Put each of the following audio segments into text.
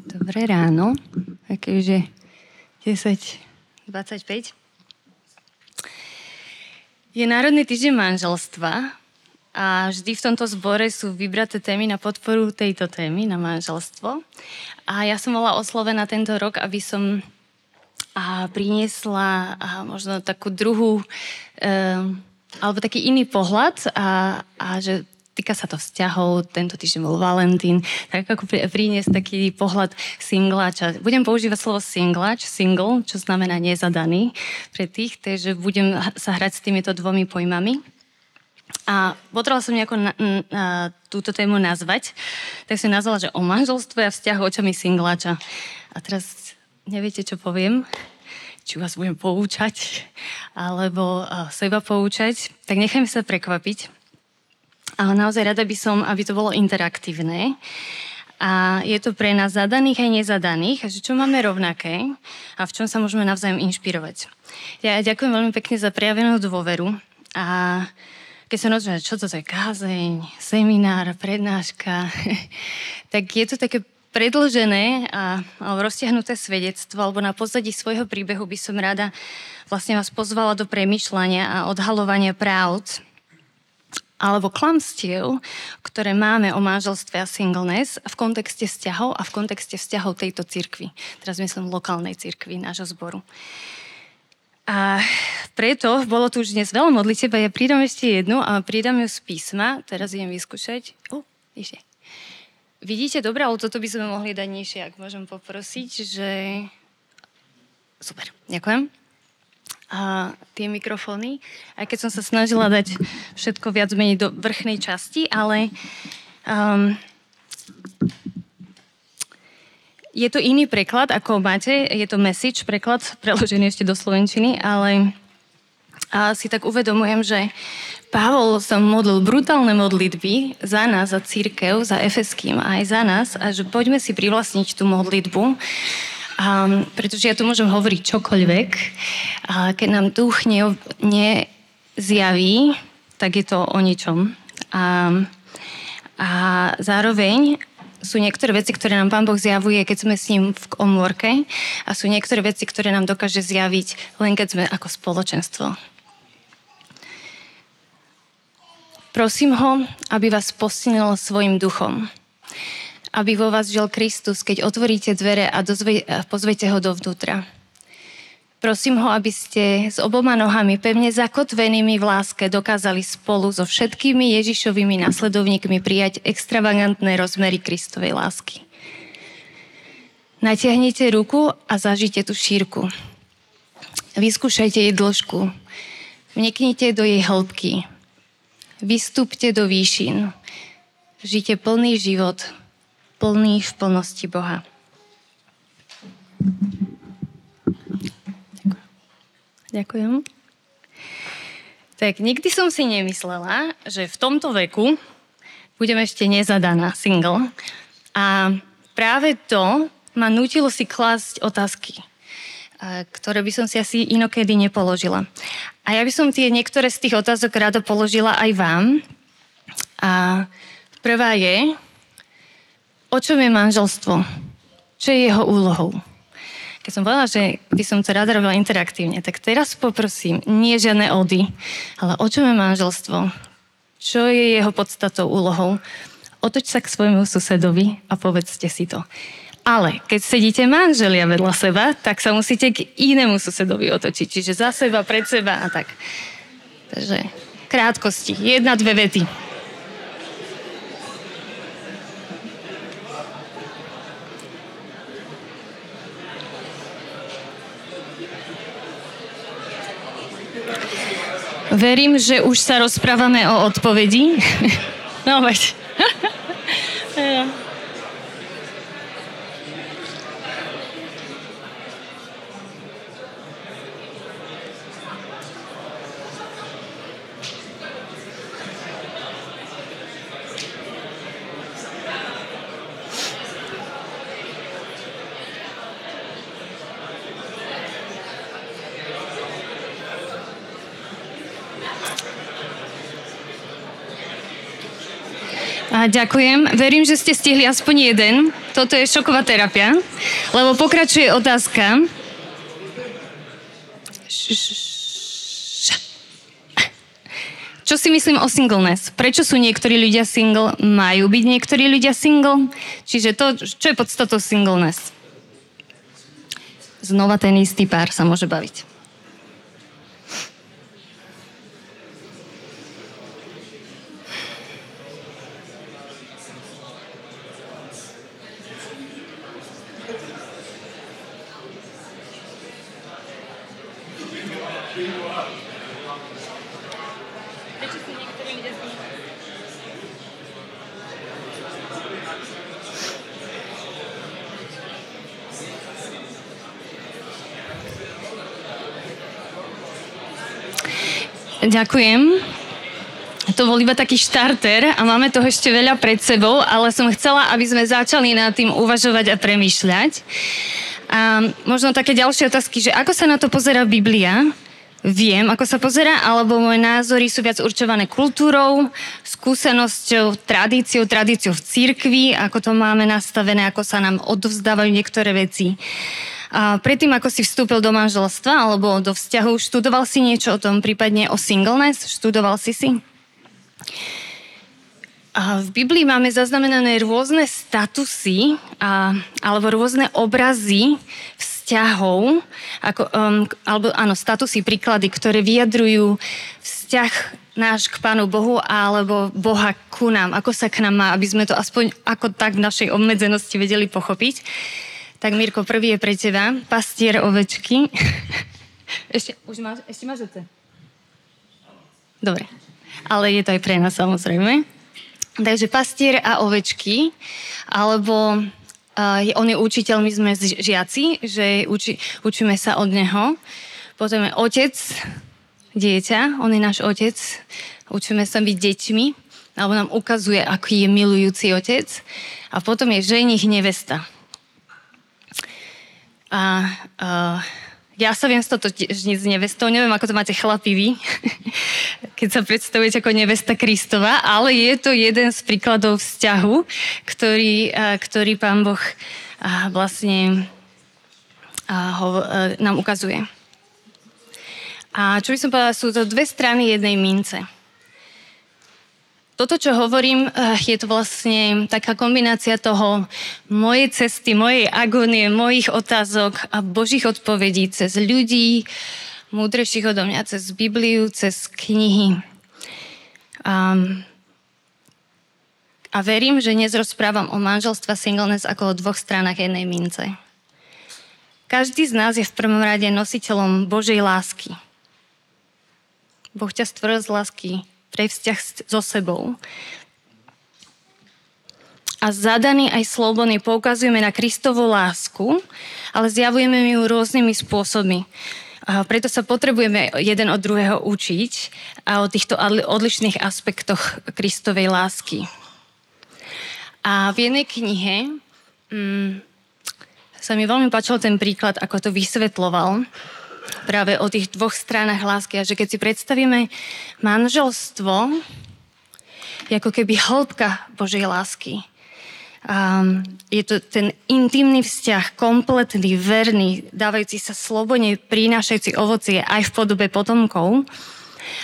Dobré ráno, aké už je 10.25. Je Národný týždeň manželstva a vždy v tomto zbore sú vybraté témy na podporu tejto témy, na manželstvo. A ja som bola oslovená tento rok, aby som a priniesla a možno takú druhú, e, alebo taký iný pohľad a, a že týka sa to vzťahov, tento týždeň bol Valentín, tak ako priniesť taký pohľad singláča. Budem používať slovo singláč, single, čo znamená nezadaný pre tých, takže budem sa hrať s týmito dvomi pojmami. A potrebovala som nejako na, na, túto tému nazvať, tak som nazvala, že o manželstve a vzťahu očami singláča. A teraz neviete, čo poviem či vás budem poučať, alebo seba poučať, tak nechajme sa prekvapiť. Ale naozaj rada by som, aby to bolo interaktívne. A je to pre nás zadaných aj nezadaných, že čo máme rovnaké a v čom sa môžeme navzájom inšpirovať. Ja ďakujem veľmi pekne za prejavenú dôveru a keď sa rozumie, čo to je kázeň, seminár, prednáška, tak je to také predlžené a, roztiahnuté svedectvo, alebo na pozadí svojho príbehu by som rada vlastne vás pozvala do premyšľania a odhalovania pravd, alebo klamstiev, ktoré máme o manželstve a singleness v kontexte vzťahov a v kontexte vzťahov tejto cirkvi. Teraz myslím lokálnej cirkvi nášho zboru. A preto bolo tu už dnes veľa modlitieb a ja pridám ešte jednu a pridám ju z písma. Teraz idem vyskúšať. Uh, ešte. Vidíte, dobre, ale toto by sme mohli dať nižšie, ak môžem poprosiť, že... Super, ďakujem a tie mikrofóny, aj keď som sa snažila dať všetko viac menej do vrchnej časti, ale um, je to iný preklad, ako máte, je to message preklad, preložený ešte do slovenčiny, ale a si tak uvedomujem, že Pavol sa modlil brutálne modlitby za nás, za církev, za Efeským a aj za nás a že poďme si privlastniť tú modlitbu Um, pretože ja tu môžem hovoriť čokoľvek. A keď nám duch ne, tak je to o ničom. A, a zároveň sú niektoré veci, ktoré nám Pán Boh zjavuje, keď sme s ním v omôrke a sú niektoré veci, ktoré nám dokáže zjaviť len keď sme ako spoločenstvo. Prosím ho, aby vás posilnil svojim duchom aby vo vás žil Kristus, keď otvoríte dvere a, dozve, pozvete ho dovnútra. Prosím ho, aby ste s oboma nohami pevne zakotvenými v láske dokázali spolu so všetkými Ježišovými nasledovníkmi prijať extravagantné rozmery Kristovej lásky. Natiahnite ruku a zažite tú šírku. Vyskúšajte jej dĺžku. Vniknite do jej hĺbky. Vystúpte do výšin. Žite plný život, plný v plnosti Boha. Ďakujem. Tak nikdy som si nemyslela, že v tomto veku budem ešte nezadaná single. A práve to ma nutilo si klásť otázky, ktoré by som si asi inokedy nepoložila. A ja by som tie niektoré z tých otázok rada položila aj vám. A prvá je, o čom je manželstvo? Čo je jeho úlohou? Keď som povedala, že by som to rada robila interaktívne, tak teraz poprosím, nie žiadne ody, ale o čom je manželstvo? Čo je jeho podstatou, úlohou? Otoč sa k svojmu susedovi a povedzte si to. Ale keď sedíte manželia vedľa seba, tak sa musíte k inému susedovi otočiť. Čiže za seba, pred seba a tak. Takže krátkosti. Jedna, dve vety. Verím, že už sa rozprávame o odpovedi. No veď. A ďakujem. Verím, že ste stihli aspoň jeden. Toto je šoková terapia, lebo pokračuje otázka. Čo si myslím o singleness? Prečo sú niektorí ľudia single? Majú byť niektorí ľudia single? Čiže to, čo je podstatou singleness? Znova ten istý pár sa môže baviť. Ďakujem. To bol iba taký štarter a máme toho ešte veľa pred sebou, ale som chcela, aby sme začali nad tým uvažovať a premýšľať. A možno také ďalšie otázky, že ako sa na to pozera Biblia? Viem, ako sa pozera, alebo moje názory sú viac určované kultúrou, skúsenosťou, tradíciou, tradíciou v cirkvi, ako to máme nastavené, ako sa nám odovzdávajú niektoré veci. A predtým, ako si vstúpil do manželstva alebo do vzťahu, študoval si niečo o tom, prípadne o singleness? Študoval si si? A v Biblii máme zaznamenané rôzne statusy a, alebo rôzne obrazy vzťahov, ako, um, alebo áno, statusy, príklady, ktoré vyjadrujú vzťah náš k Pánu Bohu alebo Boha ku nám, ako sa k nám má, aby sme to aspoň ako tak v našej obmedzenosti vedeli pochopiť. Tak Mirko, prvý je pre teba. Pastier ovečky. ešte, už máš, ešte máš oce? Dobre. Ale je to aj pre nás samozrejme. Takže pastier a ovečky, alebo uh, on je učiteľ, my sme žiaci, že uči, učíme sa od neho. Potom je otec, dieťa, on je náš otec, učíme sa byť deťmi, alebo nám ukazuje, aký je milujúci otec. A potom je ženich nevesta. A uh, ja sa viem stotožniť s nevestou, neviem, ako to máte chlapí vy, keď sa predstavujete ako nevesta Kristova, ale je to jeden z príkladov vzťahu, ktorý, ktorý pán Boh vlastne ho, nám ukazuje. A čo by som povedala, sú to dve strany jednej mince. Toto, čo hovorím, eh, je to vlastne taká kombinácia toho mojej cesty, mojej agónie, mojich otázok a Božích odpovedí cez ľudí, múdrejších odo mňa, cez Bibliu, cez knihy. A, a verím, že dnes rozprávam o manželstva singleness ako o dvoch stranách jednej mince. Každý z nás je v prvom rade nositeľom Božej lásky. Boh ťa stvoril z lásky pre vzťah so sebou. A zadaný aj slobodný poukazujeme na Kristovú lásku, ale zjavujeme ju rôznymi spôsobmi. A preto sa potrebujeme jeden od druhého učiť a o týchto odlišných aspektoch Kristovej lásky. A v jednej knihe mm, sa mi veľmi páčil ten príklad, ako to vysvetloval práve o tých dvoch stranách lásky a že keď si predstavíme manželstvo, ako keby hĺbka Božej lásky. Um, je to ten intimný vzťah, kompletný, verný, dávajúci sa slobodne, prinášajúci ovocie aj v podobe potomkov.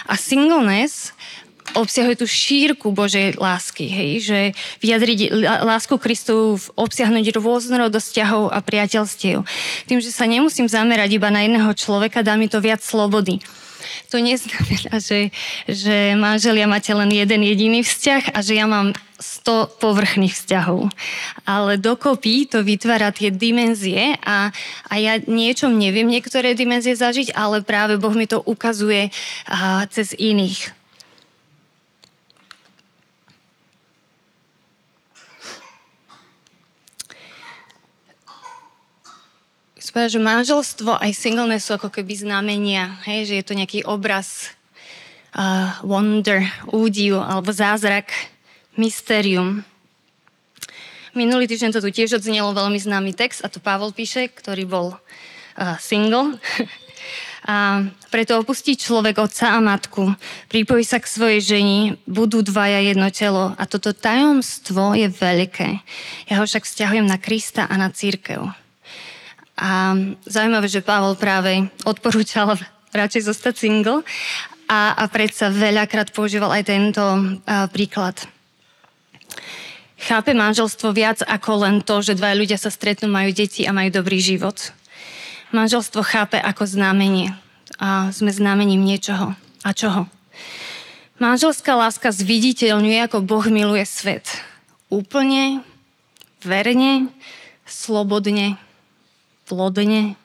A singleness obsahuje tú šírku Božej lásky, hej, že vyjadriť lásku Kristovu, obsiahnuť rôznorodosť vzťahov a priateľstiev. Tým, že sa nemusím zamerať iba na jedného človeka, dá mi to viac slobody. To neznamená, že, že manželia máte len jeden jediný vzťah a že ja mám 100 povrchných vzťahov. Ale dokopy to vytvára tie dimenzie a, a ja niečom neviem niektoré dimenzie zažiť, ale práve Boh mi to ukazuje a, cez iných. Povedať, že manželstvo aj singleness sú ako keby znamenia, hej, že je to nejaký obraz, uh, wonder, údiv alebo zázrak, mysterium. Minulý týždeň to tu tiež odznelo veľmi známy text a to Pavol píše, ktorý bol uh, single. A preto opustí človek otca a matku, pripojí sa k svojej ženi, budú dvaja jedno telo. A toto tajomstvo je veľké. Ja ho však vzťahujem na Krista a na církev. A zaujímavé, že Pavol práve odporúčal radšej zostať single a, a predsa veľakrát používal aj tento a, príklad. Chápe manželstvo viac ako len to, že dva ľudia sa stretnú, majú deti a majú dobrý život. Manželstvo chápe ako znamenie. A sme znamením niečoho. A čoho? Manželská láska zviditeľňuje, ako Boh miluje svet. Úplne, verne, slobodne, plodne.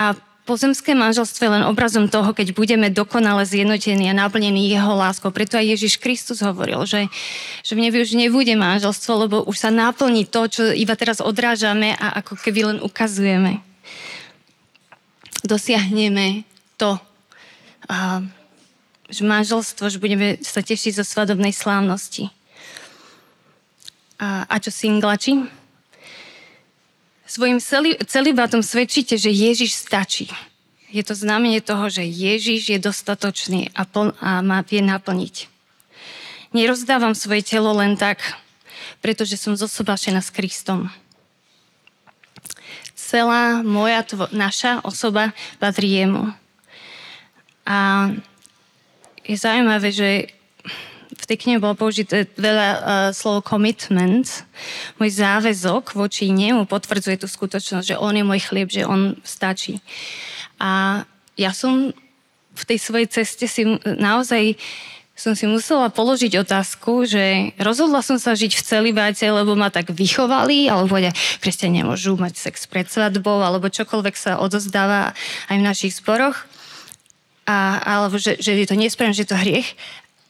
A pozemské manželstvo je len obrazom toho, keď budeme dokonale zjednotení a naplnení jeho láskou. Preto aj Ježiš Kristus hovoril, že, že v nebi už nebude manželstvo, lebo už sa naplní to, čo iba teraz odrážame a ako keby len ukazujeme. Dosiahneme to, a, že manželstvo, že budeme sa tešiť zo svadobnej slávnosti. A, a čo singlači? Svojim celibátom svedčíte, že Ježiš stačí. Je to znamenie toho, že Ježiš je dostatočný a, pl- a má vie naplniť. Nerozdávam svoje telo len tak, pretože som zosobášená s Kristom. Celá moja, tvo- naša osoba patrí jemu. A je zaujímavé, že v tej knihe bolo použité veľa uh, slovo commitment. Môj záväzok voči nemu potvrdzuje tú skutočnosť, že on je môj chlieb, že on stačí. A ja som v tej svojej ceste si naozaj som si musela položiť otázku, že rozhodla som sa žiť v celibáte, lebo ma tak vychovali, alebo ja, kresťania nemôžu mať sex pred svadbou, alebo čokoľvek sa odozdáva aj v našich sporoch. A, alebo že, že je to nesprávne, že je to hriech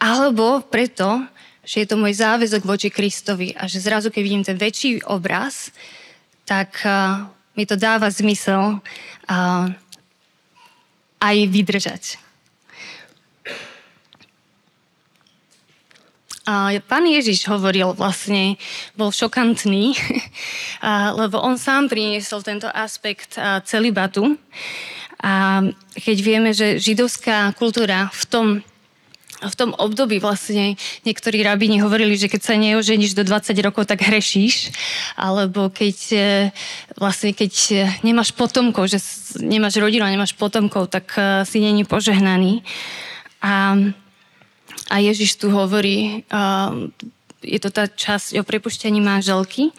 alebo preto, že je to môj záväzok voči Kristovi a že zrazu, keď vidím ten väčší obraz, tak uh, mi to dáva zmysel uh, aj vydržať. A pán Ježiš hovoril vlastne, bol šokantný, lebo on sám priniesol tento aspekt celibatu. A keď vieme, že židovská kultúra v tom a v tom období vlastne niektorí rabíni hovorili, že keď sa neoženíš do 20 rokov, tak hrešíš. Alebo keď e, vlastne keď e, nemáš potomkov, že nemáš rodinu a nemáš potomkov, tak e, si není požehnaný. A, a Ježiš tu hovorí, je to tá časť o prepušťaní manželky.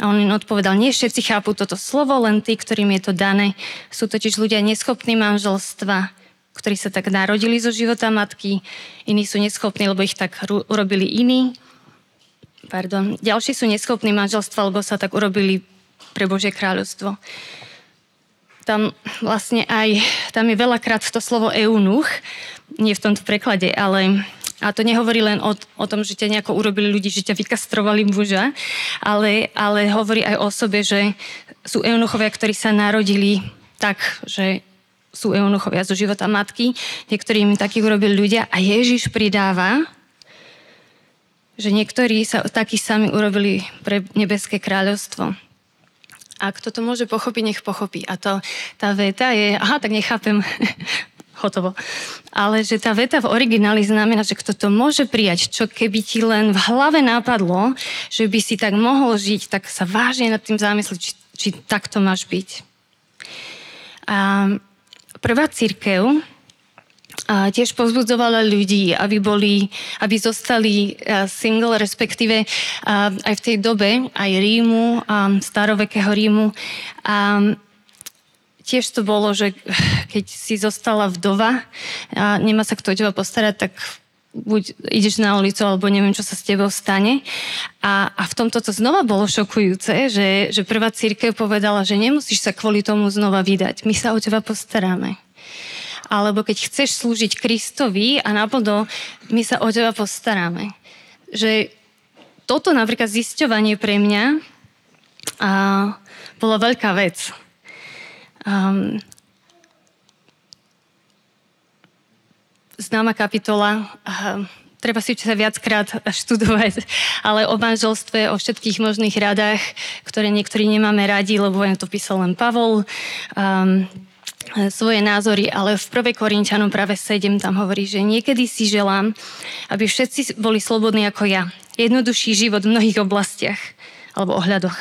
A on im odpovedal, nie všetci chápu toto slovo, len tí, ktorým je to dané. Sú totiž ľudia neschopní manželstva, ktorí sa tak narodili zo života matky, iní sú neschopní, lebo ich tak urobili iní. Pardon. Ďalší sú neschopní manželstva, lebo sa tak urobili pre Božie kráľovstvo. Tam vlastne aj, tam je veľakrát to slovo eunuch, nie v tomto preklade, ale a to nehovorí len o, o tom, že ťa nejako urobili ľudí, že ťa vykastrovali muža, ale, ale hovorí aj o sobe, že sú eunuchovia, ktorí sa narodili tak, že sú eunuchovia zo života matky, niektorým takých urobili ľudia a Ježiš pridáva, že niektorí sa takí sami urobili pre nebeské kráľovstvo. A kto to môže pochopiť, nech pochopí. A to, tá veta je, aha, tak nechápem, hotovo. Ale že tá veta v origináli znamená, že kto to môže prijať, čo keby ti len v hlave napadlo, že by si tak mohol žiť, tak sa vážne nad tým zamyslieť, či, či takto máš byť. A prvá církev a tiež povzbudzovala ľudí, aby boli, aby zostali single, respektíve aj v tej dobe, aj Rímu, starovekého Rímu. A tiež to bolo, že keď si zostala vdova a nemá sa kto o teba postarať, tak buď ideš na ulicu, alebo neviem, čo sa s tebou stane. A, a v tomto to znova bolo šokujúce, že, že prvá církev povedala, že nemusíš sa kvôli tomu znova vydať. My sa o teba postaráme. Alebo keď chceš slúžiť Kristovi a naplno, my sa o teba postaráme. Že toto napríklad zisťovanie pre mňa a, bola veľká vec. Um, známa kapitola, treba si sa viackrát študovať, ale o manželstve, o všetkých možných radách, ktoré niektorí nemáme radi, lebo len to písal len Pavol. Um, svoje názory, ale v 1. Korinčanom práve 7 tam hovorí, že niekedy si želám, aby všetci boli slobodní ako ja. Jednoduchší život v mnohých oblastiach alebo ohľadoch.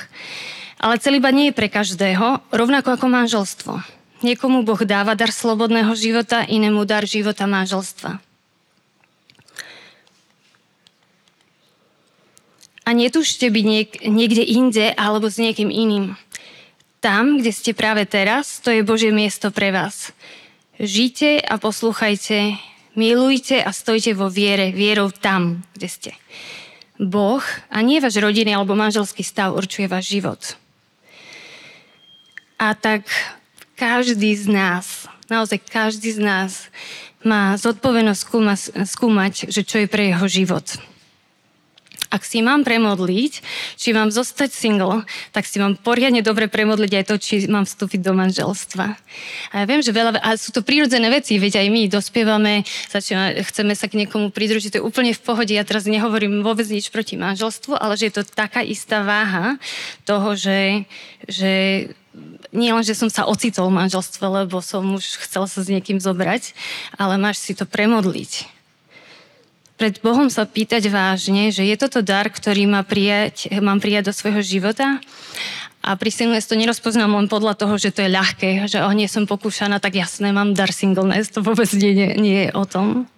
Ale celý nie je pre každého, rovnako ako manželstvo. Niekomu Boh dáva dar slobodného života, inému dar života manželstva. A netúžte byť niek- niekde inde alebo s niekým iným. Tam, kde ste práve teraz, to je Božie miesto pre vás. Žite a poslúchajte, milujte a stojte vo viere, vierou tam, kde ste. Boh a nie váš rodinný alebo manželský stav určuje váš život. A tak každý z nás, naozaj každý z nás má zodpovednosť skúma, skúmať, že čo je pre jeho život. Ak si mám premodliť, či mám zostať single, tak si mám poriadne dobre premodliť aj to, či mám vstúpiť do manželstva. A ja viem, že veľa, a sú to prírodzené veci, veď aj my dospievame, začína, chceme sa k niekomu pridružiť, to je úplne v pohode. Ja teraz nehovorím vôbec nič proti manželstvu, ale že je to taká istá váha toho, že, že nie len, že som sa ocitol v manželstve, lebo som už chcel sa s niekým zobrať, ale máš si to premodliť. Pred Bohom sa pýtať vážne, že je toto dar, ktorý má prijať, mám prijať do svojho života a pri singleness to nerozpoznám len podľa toho, že to je ľahké, že oh, nie som pokúšaná, tak jasné, mám dar singleness, to vôbec nie, nie, nie je o tom.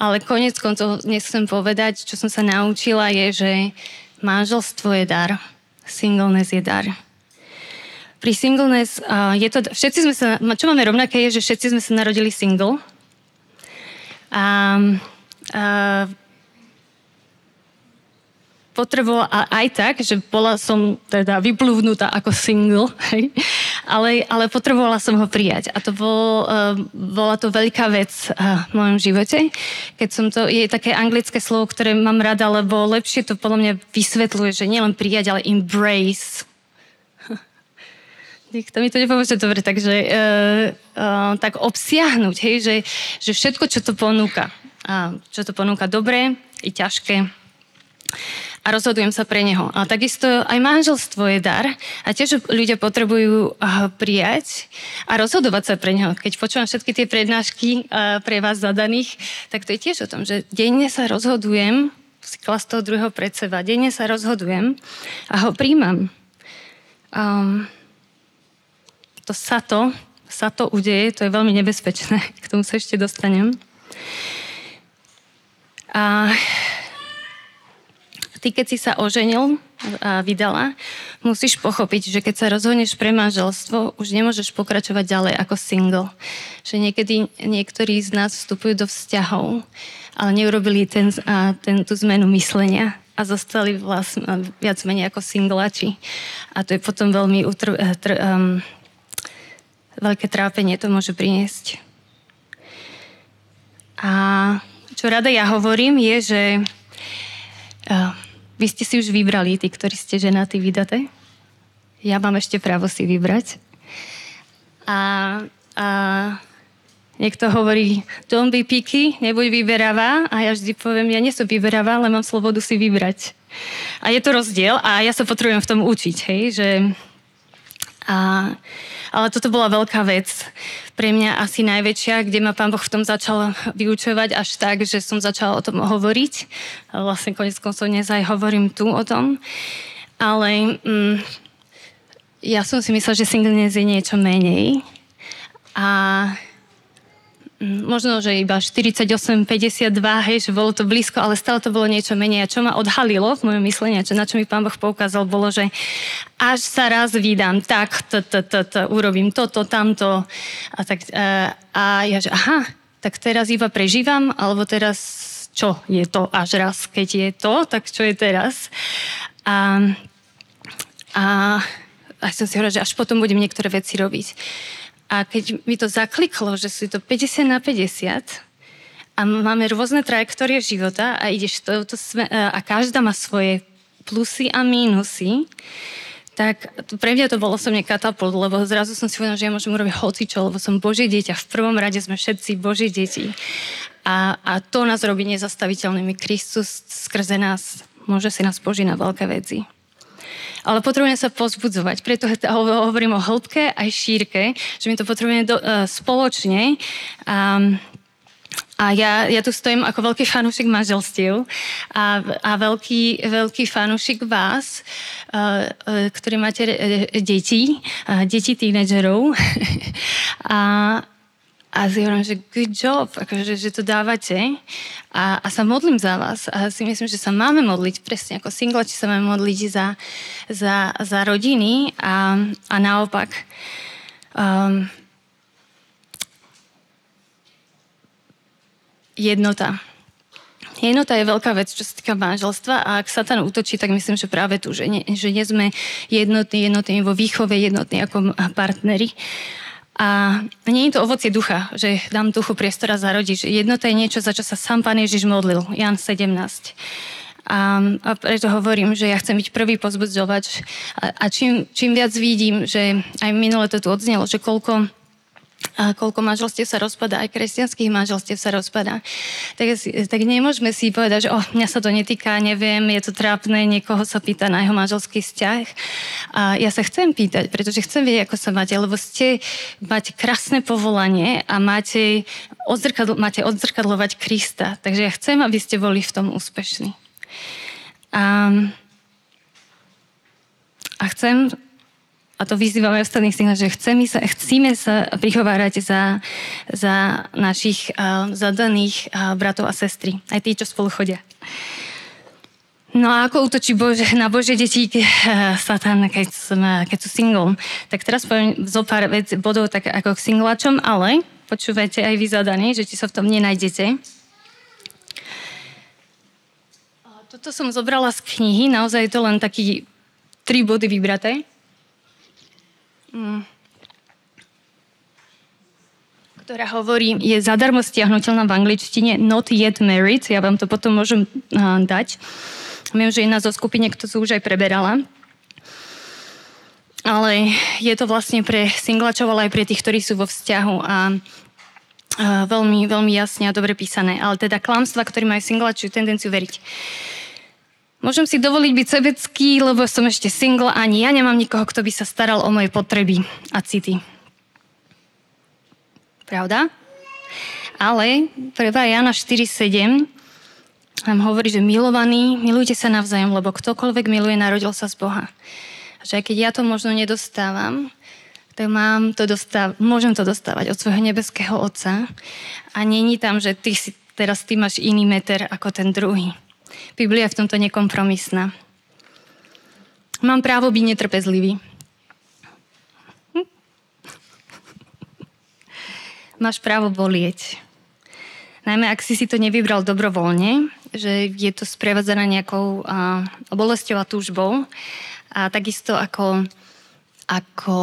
Ale konec koncov dnes chcem povedať, čo som sa naučila, je, že manželstvo je dar, singleness je dar pri singleness je to, všetci sme sa, čo máme rovnaké je, že všetci sme sa narodili single. A, uh, potrebovala aj tak, že bola som teda vyplúvnutá ako single, hej, ale, ale potrebovala som ho prijať. A to bol, uh, bola to veľká vec uh, v mojom živote. Keď som to, je také anglické slovo, ktoré mám rada, lebo lepšie to podľa mňa vysvetľuje, že nielen prijať, ale embrace Nikto mi to nepomôže dobre, takže uh, uh, tak obsiahnuť, hej, že, že všetko, čo to ponúka, a čo to ponúka dobre i ťažké, a rozhodujem sa pre neho. A takisto aj manželstvo je dar a tiež ľudia potrebujú uh, prijať a rozhodovať sa pre neho. Keď počúvam všetky tie prednášky uh, pre vás zadaných, tak to je tiež o tom, že denne sa rozhodujem, si klas toho druhého pred seba, denne sa rozhodujem a ho príjmam. Um, to sa to, sa to udeje, to je veľmi nebezpečné, k tomu sa ešte dostanem. A ty, keď si sa oženil a vydala, musíš pochopiť, že keď sa rozhodneš pre manželstvo, už nemôžeš pokračovať ďalej ako single. Že niekedy niektorí z nás vstupujú do vzťahov, ale neurobili ten, a, ten, tú zmenu myslenia a zostali vlastne viac menej ako singlači. A to je potom veľmi utr, tr, um, veľké trápenie to môže priniesť. A čo rada ja hovorím je, že uh, vy ste si už vybrali, tí, ktorí ste ženatí, vydaté. Ja mám ešte právo si vybrať. A, a niekto hovorí, don't be picky, nebuď vyberavá. A ja vždy poviem, ja nie vyberavá, ale mám slobodu si vybrať. A je to rozdiel a ja sa potrebujem v tom učiť, hej, že a, ale toto bola veľká vec. Pre mňa asi najväčšia, kde ma pán Boh v tom začal vyučovať až tak, že som začala o tom hovoriť. Vlastne konec koncov dnes aj hovorím tu o tom. Ale mm, ja som si myslela, že singleness je niečo menej. A možno, že iba 48, 52, hej, že bolo to blízko, ale stále to bolo niečo menej. A čo ma odhalilo v mojom myslení, čo, na čo mi pán Boh poukázal, bolo, že až sa raz vydám, tak t, t, t, t, urobím toto, tamto. A, tak, e, a ja, že aha, tak teraz iba prežívam, alebo teraz čo je to až raz, keď je to, tak čo je teraz. A, a, a som si hovorila, že až potom budem niektoré veci robiť. A keď mi to zakliklo, že sú to 50 na 50 a máme rôzne trajektórie života a ideš to, to sme, a každá má svoje plusy a mínusy, tak pre mňa to bolo som katapult, lebo zrazu som si povedala, že ja môžem urobiť hocičo, lebo som Božie dieťa. V prvom rade sme všetci Božie deti. A, a to nás robí nezastaviteľnými. Kristus skrze nás môže si nás Boží na veľké veci. Ale potrebujeme sa pozbudzovať. Preto hovorím o hĺbke aj šírke, že my to potrebujeme do, uh, spoločne. Um, a ja, ja tu stojím ako veľký fanúšik manželstiev a, a veľký, veľký fanúšik vás, uh, uh, ktorí máte uh, deti, uh, deti tínedžerov. a, a si hovorím, že good job, akože, že to dávate. A, a sa modlím za vás. A si myslím, že sa máme modliť, presne ako singlači sa máme modliť za, za, za rodiny a, a naopak. Um, jednota. Jednota je veľká vec, čo sa týka manželstva a ak Satan útočí, tak myslím, že práve tu, že nie, že nie sme jednotní, jednotní vo výchove, jednotní ako partneri. A nie je to ovocie ducha, že dám duchu priestora zarodiť. Jednota je niečo, za čo sa sám Pán Ježiš modlil. Jan 17. A, a preto hovorím, že ja chcem byť prvý pozbudzovač. A, a čím, čím viac vidím, že aj minule to tu odznelo, že koľko a koľko manželstiev sa rozpadá, aj kresťanských manželstiev sa rozpadá. Tak, tak nemôžeme si povedať, že oh, mňa sa to netýka, neviem, je to trápne, niekoho sa pýta na jeho manželský vzťah. A ja sa chcem pýtať, pretože chcem vedieť, ako sa máte, lebo ste, máte krásne povolanie a máte, odzrkadlo, máte odzrkadlovať Krista. Takže ja chcem, aby ste boli v tom úspešní. A, a chcem a to vyzývame ostatných signál, že chceme sa, chceme sa prihovárať za, za našich uh, zadaných uh, bratov a sestry, aj tí, čo spolu chodia. No a ako útočí Bože, na Bože deti uh, Satan, keď, som, keď sú single. Tak teraz poviem zo pár vec, bodov tak ako k singlačom, ale počúvajte aj vy zadaní, že ti sa v tom nenájdete. Toto som zobrala z knihy, naozaj je to len taký tri body vybraté. Mm. ktorá hovorí, je zadarmo stiahnutelná v angličtine Not Yet Married. Ja vám to potom môžem uh, dať. Viem, že jedna zo skupine, kto sa už aj preberala. Ale je to vlastne pre singlačov, ale aj pre tých, ktorí sú vo vzťahu a uh, veľmi, veľmi jasne a dobre písané. Ale teda klamstva, ktorí majú singlačiu tendenciu veriť. Môžem si dovoliť byť sebecký, lebo som ešte single, ani ja nemám nikoho, kto by sa staral o moje potreby a city. Pravda? Ale 1. Jana 4.7 nám hovorí, že milovaní, milujte sa navzájom, lebo ktokoľvek miluje, narodil sa z Boha. A že aj keď ja to možno nedostávam, tak mám to dostáv- môžem to dostávať od svojho nebeského Otca a není tam, že ty si, teraz ty máš iný meter ako ten druhý. Biblia v tomto nekompromisná. Mám právo byť netrpezlivý. Máš právo bolieť. Najmä ak si si to nevybral dobrovoľne, že je to sprevádzané nejakou a, bolesťou a túžbou. A takisto ako, ako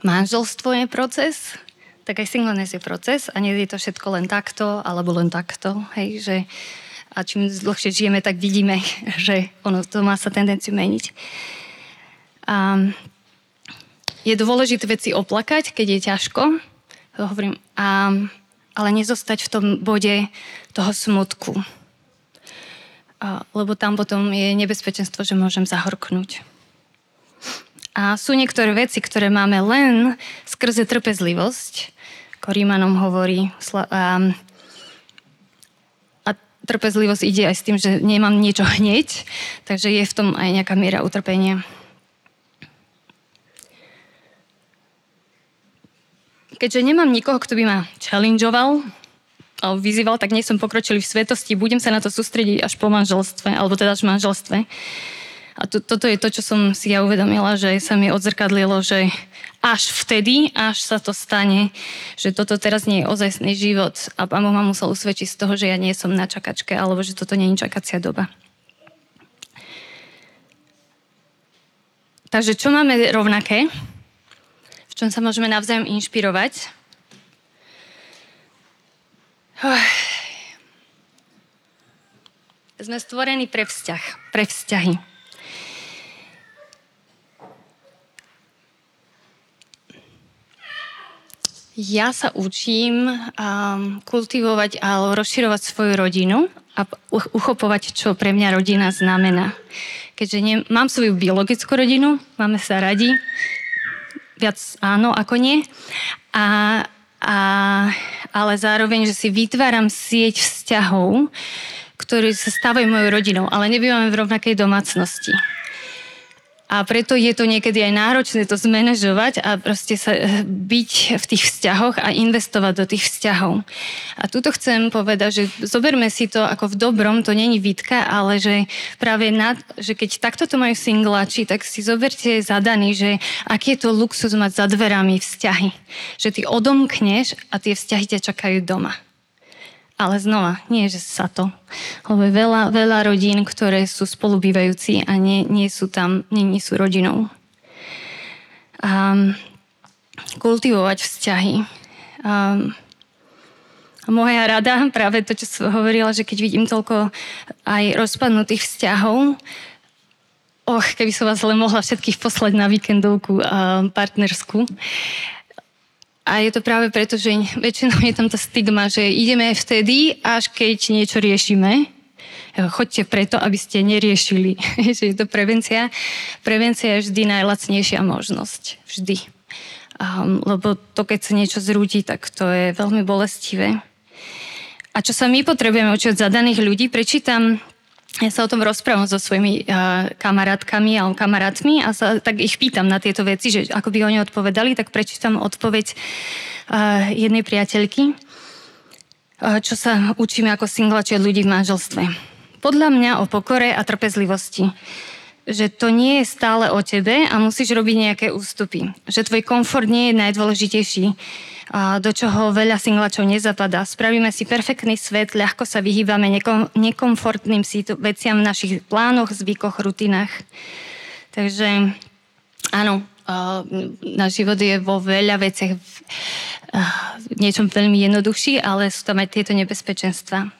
manželstvo je proces, tak aj singleness je proces a nie je to všetko len takto alebo len takto. Hej, že a čím dlhšie žijeme, tak vidíme, že ono to má sa tendenciu meniť. A je dôležité veci oplakať, keď je ťažko, hovorím, a, ale nezostať v tom bode toho smutku. A, lebo tam potom je nebezpečenstvo, že môžem zahorknúť. A sú niektoré veci, ktoré máme len skrze trpezlivosť. Korímanom hovorí, um, trpezlivosť ide aj s tým, že nemám niečo hneď, takže je v tom aj nejaká miera utrpenia. Keďže nemám nikoho, kto by ma challengeoval, alebo vyzýval, tak nie som pokročili v svetosti, budem sa na to sústrediť až po manželstve, alebo teda až v manželstve. A to, toto je to, čo som si ja uvedomila, že sa mi odzrkadlilo, že až vtedy, až sa to stane, že toto teraz nie je ozajstný život a pán Boh ma musel usvedčiť z toho, že ja nie som na čakačke, alebo že toto nie je čakacia doba. Takže čo máme rovnaké? V čom sa môžeme navzájom inšpirovať? Sme stvorení pre vzťah, pre vzťahy. Ja sa učím um, kultivovať a rozširovať svoju rodinu a uchopovať, čo pre mňa rodina znamená. Keďže nie, mám svoju biologickú rodinu, máme sa radi, viac áno ako nie, a, a, ale zároveň, že si vytváram sieť vzťahov, ktorí sa stávajú mojou rodinou, ale nebývame v rovnakej domácnosti. A preto je to niekedy aj náročné to zmanéžovať a proste sa eh, byť v tých vzťahoch a investovať do tých vzťahov. A tuto chcem povedať, že zoberme si to ako v dobrom, to není výtka, ale že práve nad, že keď takto to majú singláči, tak si zoberte zadaný, že aký je to luxus mať za dverami vzťahy. Že ty odomkneš a tie vzťahy ťa čakajú doma. Ale znova, nie, že sa to. Lebo je veľa, veľa rodín, ktoré sú spolubývajúci a nie, nie sú tam, nie, nie sú rodinou. Um, kultivovať vzťahy. Um, moja rada, práve to, čo som hovorila, že keď vidím toľko aj rozpadnutých vzťahov, och, keby som vás len mohla všetkých poslať na víkendovku um, partnersku, a je to práve preto, že väčšinou je tam tá stigma, že ideme vtedy, až keď niečo riešime. Choďte preto, aby ste neriešili. že je to prevencia. Prevencia je vždy najlacnejšia možnosť. Vždy. Um, lebo to, keď sa niečo zrúti, tak to je veľmi bolestivé. A čo sa my potrebujeme učiť od zadaných ľudí, prečítam ja sa o tom rozprávam so svojimi uh, kamarátkami alebo kamarátmi a sa tak ich pýtam na tieto veci, že ako by oni odpovedali, tak prečítam odpoveď uh, jednej priateľky, uh, čo sa učíme ako singlači od ľudí v manželstve. Podľa mňa o pokore a trpezlivosti že to nie je stále o tebe a musíš robiť nejaké ústupy. Že tvoj komfort nie je najdôležitejší do čoho veľa singlačov nezapadá. Spravíme si perfektný svet, ľahko sa vyhýbame nekom, nekomfortným veciam v našich plánoch, zvykoch, rutinách. Takže áno, náš život je vo veľa veciach v niečom veľmi jednoduchší, ale sú tam aj tieto nebezpečenstva.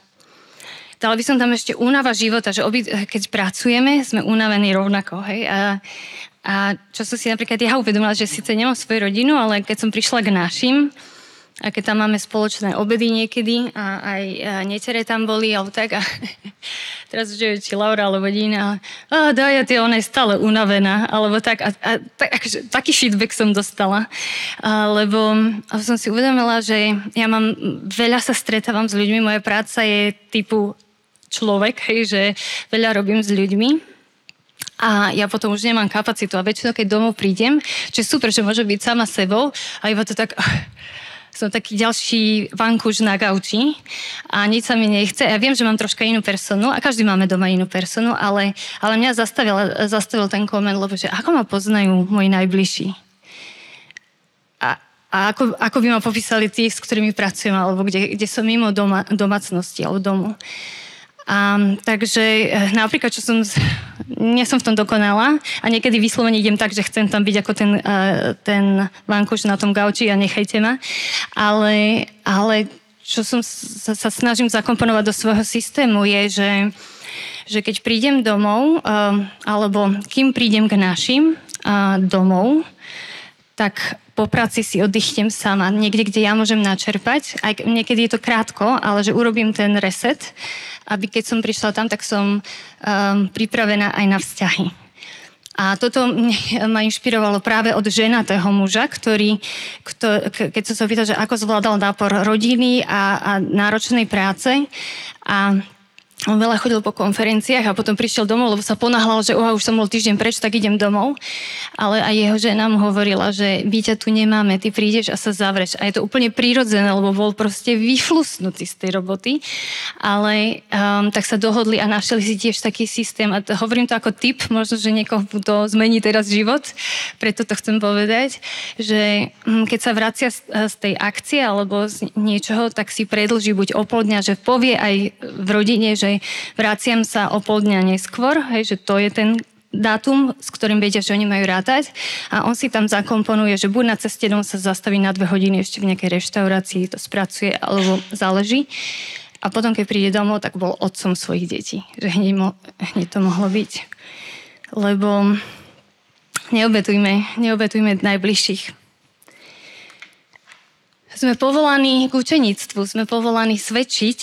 Dala by som tam ešte únava života, že obi, keď pracujeme, sme unavení rovnako. Hej? A, a čo som si napríklad ja uvedomila, že síce nemám svoju rodinu, ale keď som prišla k našim, a keď tam máme spoločné obedy niekedy a aj netere tam boli, alebo tak a teraz už či Laura alebo Dina a daj, ty, ona je stále unavená, alebo tak a, a tak, akože, taký feedback som dostala, a, lebo a som si uvedomila, že ja mám, veľa sa stretávam s ľuďmi, moja práca je typu človek, hej, že veľa robím s ľuďmi a ja potom už nemám kapacitu a väčšinou, keď domov prídem, čo je super, že môžem byť sama sebou a iba to tak... som taký ďalší vankúš na gauči a nič sa mi nechce. Ja viem, že mám troška inú personu a každý máme doma inú personu, ale, ale mňa zastavil, zastavil ten koment, lebo že ako ma poznajú moji najbližší. A, a ako, ako by ma popísali tí, s ktorými pracujem, alebo kde, kde som mimo doma, domácnosti alebo domu. A, takže eh, napríklad, čo som, nie som v tom dokonala a niekedy vyslovene idem tak, že chcem tam byť ako ten, uh, ten vankuš na tom gauči a nechajte ma. Ale, ale čo som sa, sa snažím zakomponovať do svojho systému je, že, že keď prídem domov, uh, alebo kým prídem k našim uh, domov, tak po práci si oddychnem sama, niekde, kde ja môžem načerpať. Aj niekedy je to krátko, ale že urobím ten reset aby keď som prišla tam, tak som um, pripravená aj na vzťahy. A toto ma inšpirovalo práve od ženatého muža, ktorý, kto, keď som sa pýtal, že ako zvládal nápor rodiny a, a náročnej práce a on veľa chodil po konferenciách a potom prišiel domov, lebo sa ponáhľal, že uha, už som bol týždeň preč, tak idem domov. Ale aj jeho žena mu hovorila, že my ťa tu nemáme, ty prídeš a sa zavreš. A je to úplne prírodzené, lebo bol proste vyflusnutý z tej roboty. Ale um, tak sa dohodli a našli si tiež taký systém. A to, hovorím to ako tip, možno, že niekomu to zmení teraz život, preto to chcem povedať, že um, keď sa vracia z, z tej akcie alebo z niečoho, tak si predlží buď o pol dňa, že povie aj v rodine, že že vraciam sa o pol dňa neskôr, hej, že to je ten dátum, s ktorým vedia, že oni majú rátať a on si tam zakomponuje, že buď na ceste dom sa zastaví na dve hodiny ešte v nejakej reštaurácii, to spracuje alebo záleží. A potom, keď príde domov, tak bol otcom svojich detí. Že hneď, mo- hneď to mohlo byť. Lebo neobetujme, neobetujme najbližších. Sme povolaní k učenictvu, sme povolaní svedčiť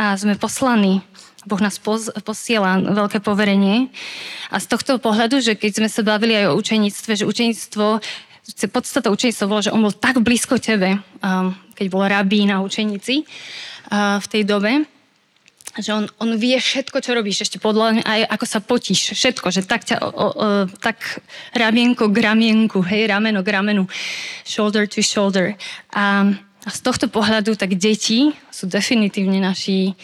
a sme poslaní Boh nás posiela veľké poverenie. A z tohto pohľadu, že keď sme sa bavili aj o učeníctve, že učeníctvo, podstata učeníctva bolo, že on bol tak blízko tebe, keď bol rabín a učeníci v tej dobe, že on, on vie všetko, čo robíš, ešte podľa mňa aj ako sa potíš, všetko, že tak ťa, o, o, tak ramienko k ramienku, hej, rameno k ramenu, shoulder to shoulder. A, a z tohto pohľadu tak deti sú definitívne naši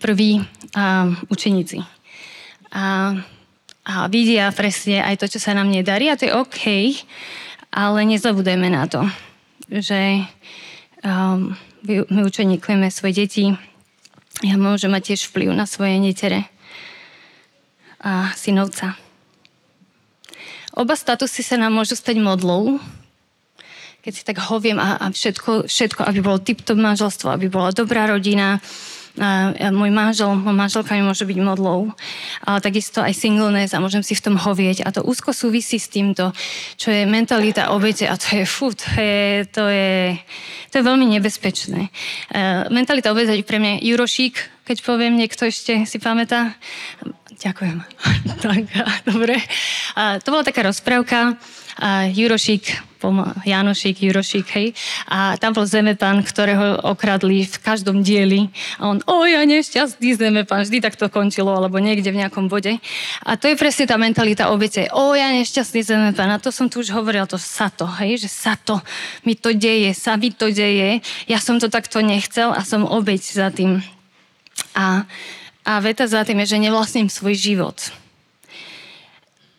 prví a, učeníci. A, a vidia presne aj to, čo sa nám nedarí a to je OK, ale nezabudeme na to, že um, my učeníkujeme svoje deti ja môžem mať tiež vplyv na svoje netere a synovca. Oba statusy sa nám môžu stať modlou, keď si tak hoviem a, a všetko, všetko, aby bolo tip-top manželstvo, aby bola dobrá rodina, a môj manžel, môj manželka mi môže byť modlou, ale takisto aj singleness a môžem si v tom hovieť. A to úzko súvisí s týmto, čo je mentalita obete a to je, fú, to je, to je, to je veľmi nebezpečné. Uh, mentalita obete je pre mňa Jurošík, keď poviem, niekto ešte si pamätá. Ďakujem. tak, dobre. A to bola taká rozprávka. A Jurošík Janošik, Jurošik, hej. A tam bol zemepán, ktorého okradli v každom dieli. A on, o ja nešťastný zemepán, vždy tak to končilo, alebo niekde v nejakom bode. A to je presne tá mentalita obete. O ja nešťastný zemepán. A to som tu už hovorila, to sa to, hej, že sa to, mi to deje, sa mi to deje. Ja som to takto nechcel a som obeť za tým. A, a veta za tým je, že nevlastním svoj život.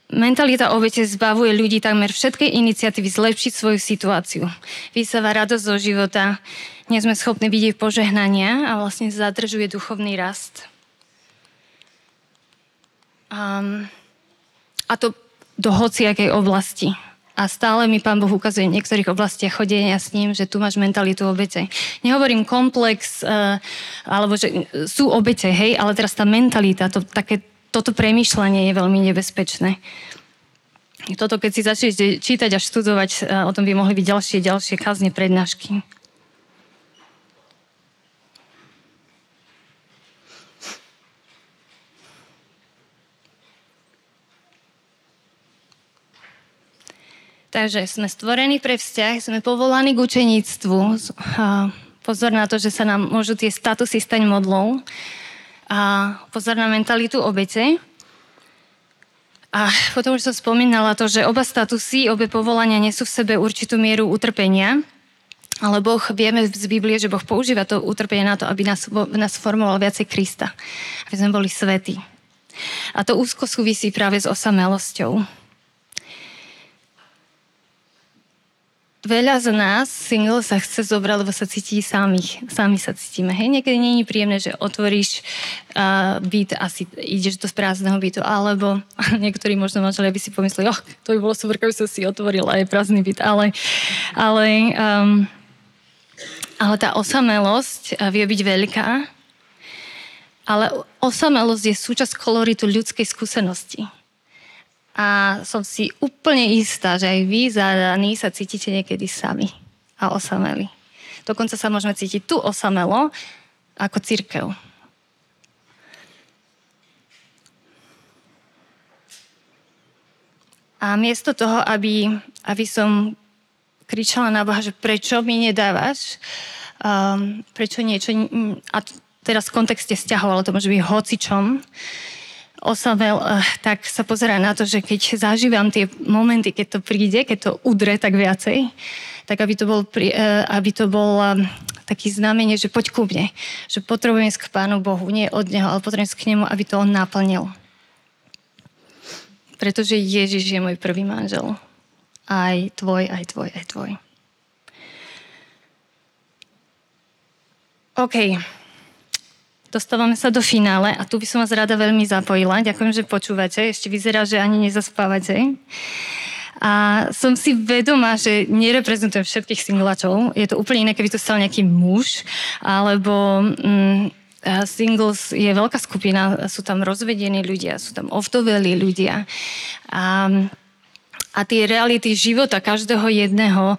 Mentalita obete zbavuje ľudí takmer všetkej iniciatívy zlepšiť svoju situáciu. Vysáva radosť zo života, nie sme schopní vidieť požehnania a vlastne zadržuje duchovný rast. Um, a to do hociakej oblasti. A stále mi Pán Boh ukazuje v niektorých oblastiach chodenia s ním, že tu máš mentalitu obete. Nehovorím komplex, uh, alebo že sú obete, hej, ale teraz tá mentalita, to také toto premýšľanie je veľmi nebezpečné. Toto, keď si začnete čítať a študovať, e, o tom by mohli byť ďalšie, ďalšie kazne prednášky. Takže sme stvorení pre vzťah, sme povolaní k učeníctvu. Pozor na to, že sa nám môžu tie statusy stať modlou a pozor na mentalitu obete. A potom už som spomínala to, že oba statusy, obe povolania nesú v sebe určitú mieru utrpenia, ale Boh, vieme z Biblie, že Boh používa to utrpenie na to, aby nás, nás formoval viacej Krista. Aby sme boli svetí. A to úzko súvisí práve s osamelosťou. Veľa z nás single sa chce zobrať, lebo sa cíti samých. Sami sa cítime. Hej, niekedy nie je príjemné, že otvoríš uh, byt a si ideš do prázdneho bytu, alebo niektorí možno manželia by si pomysleli, oh, to by bolo super, keby som si otvorila aj prázdny byt, ale, ale, um, ale tá osamelosť vie byť veľká, ale osamelosť je súčasť koloritu ľudskej skúsenosti. A som si úplne istá, že aj vy zadaní sa cítite niekedy sami a osameli. Dokonca sa môžeme cítiť tu osamelo ako církev. A miesto toho, aby, aby som kričala na Boha, že prečo mi nedávaš, um, prečo niečo, a teraz v kontexte vzťahov, ale to môže byť hocičom, osamel, eh, tak sa pozerá na to, že keď zažívam tie momenty, keď to príde, keď to udre tak viacej, tak aby to bol, eh, aby to bol taký znamenie, že poď ku mne, že potrebujem ísť k Pánu Bohu, nie od Neho, ale potrebujem k Nemu, aby to On naplnil. Pretože Ježiš je môj prvý manžel. Aj tvoj, aj tvoj, aj tvoj. OK. Dostávame sa do finále a tu by som vás rada veľmi zapojila. Ďakujem, že počúvate. Ešte vyzerá, že ani nezaspávate. A som si vedomá, že nereprezentujem všetkých singlačov. Je to úplne iné, keby to stal nejaký muž, alebo mm, singles je veľká skupina, sú tam rozvedení ľudia, sú tam ovdovelí ľudia. A, a tie reality života každého jedného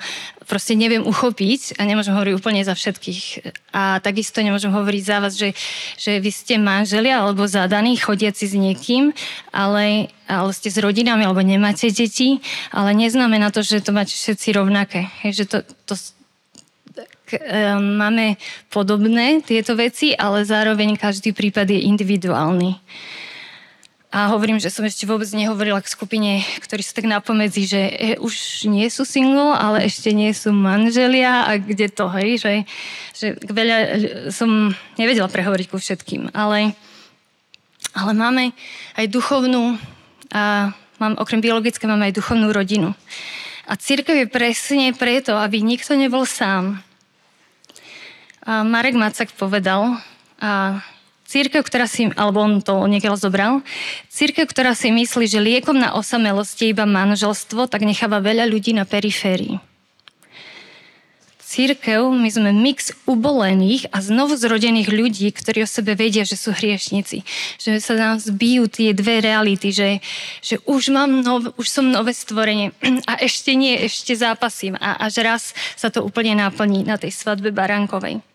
proste neviem uchopiť a nemôžem hovoriť úplne za všetkých. A takisto nemôžem hovoriť za vás, že, že vy ste manželia alebo zadaní, chodiaci s niekým, ale, ale ste s rodinami alebo nemáte deti, ale neznamená to, že to máte všetci rovnaké. Hej, že to, to, máme podobné tieto veci, ale zároveň každý prípad je individuálny. A hovorím, že som ešte vôbec nehovorila k skupine, ktorí sú tak napomedzi, že e, už nie sú single, ale ešte nie sú manželia a kde to, hej, že, že veľa som nevedela prehovoriť ku všetkým, ale, ale máme aj duchovnú, a mám, okrem biologické máme aj duchovnú rodinu. A církev je presne preto, aby nikto nebol sám. A Marek Macak povedal, a Církev, ktorá si, alebo on to niekiaľ zobral, církev, ktorá si myslí, že liekom na osamelosť je iba manželstvo, tak necháva veľa ľudí na periférii. Církev, my sme mix ubolených a znovu zrodených ľudí, ktorí o sebe vedia, že sú hriešnici. Že sa nám zbijú tie dve reality, že, že už, mám nov, už som nové stvorenie a ešte nie, ešte zápasím a až raz sa to úplne naplní na tej svadbe Barankovej.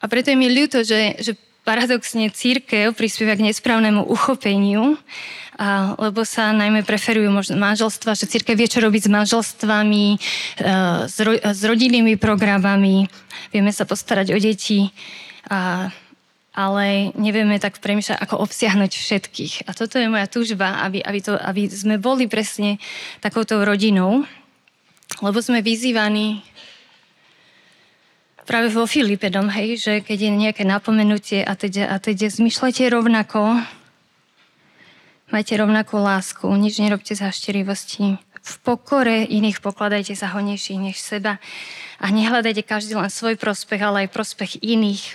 A preto je mi ľúto, že, že paradoxne církev prispieva k nesprávnemu uchopeniu, a, lebo sa najmä preferujú možno manželstva, že církev vie, čo robiť s manželstvami, e, s, ro, s rodinnými programami, vieme sa postarať o deti, a, ale nevieme tak premýšľať, ako obsiahnuť všetkých. A toto je moja túžba, aby, aby, to, aby sme boli presne takouto rodinou, lebo sme vyzývaní práve vo Filipedom, hej, že keď je nejaké napomenutie a teď, a teď zmyšľajte rovnako, majte rovnakú lásku, nič nerobte za šterivosti. V pokore iných pokladajte za honejších než seba a nehľadajte každý len svoj prospech, ale aj prospech iných.